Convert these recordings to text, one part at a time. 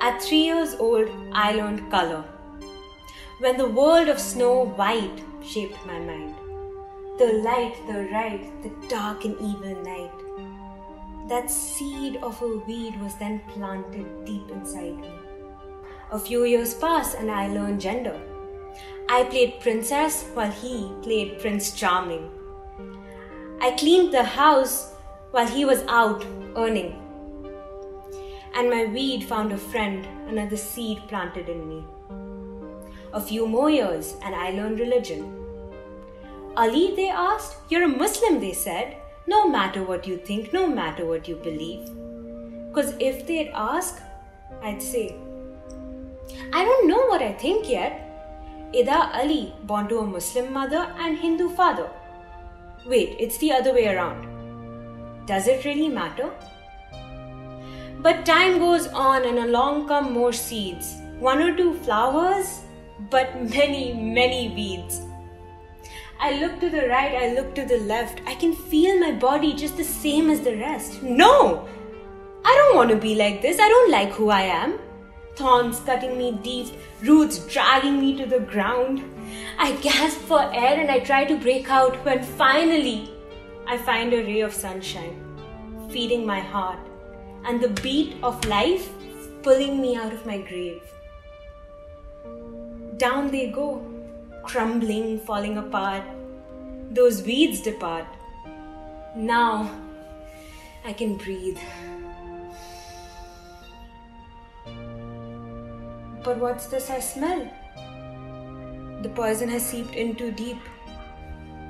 I learned color. When the world of Snow White shaped my mind. The light, the right, the dark and evil night. That seed of a weed was then planted deep inside me. A few years passed and I learned gender. I played princess while he played Prince Charming. I cleaned the house while he was out earning. And my weed found a friend, another seed planted in me. A few more years, and I learned religion. Ali, they asked, You're a Muslim, they said. No matter what you think, no matter what you believe. Because if they'd ask, I'd say, I don't know what I think yet. Ida Ali, born to a Muslim mother and Hindu father. Wait, it's the other way around. Does it really matter? But time goes on and along come more seeds. One or two flowers, but many, many weeds. I look to the right, I look to the left. I can feel my body just the same as the rest. No! I don't want to be like this. I don't like who I am. Thorns cutting me deep, roots dragging me to the ground. I gasp for air and I try to break out when finally I find a ray of sunshine feeding my heart and the beat of life pulling me out of my grave. Down they go, crumbling, falling apart. Those weeds depart. Now I can breathe. But what's this I smell? The poison has seeped in too deep,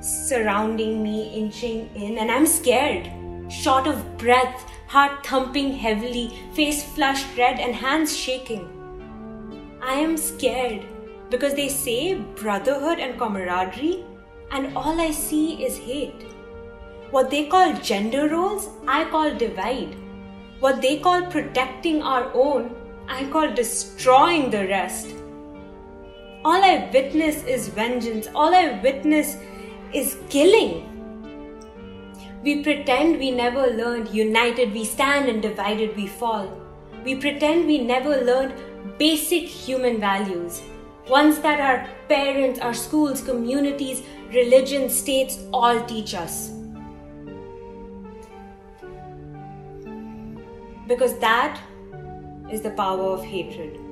surrounding me, inching in, and I'm scared. Short of breath, heart thumping heavily, face flushed red, and hands shaking. I am scared because they say brotherhood and camaraderie, and all I see is hate. What they call gender roles, I call divide. What they call protecting our own, I call destroying the rest. All I witness is vengeance. All I witness is killing. We pretend we never learned united we stand and divided we fall. We pretend we never learned basic human values, ones that our parents, our schools, communities, religions, states all teach us. Because that is the power of hatred.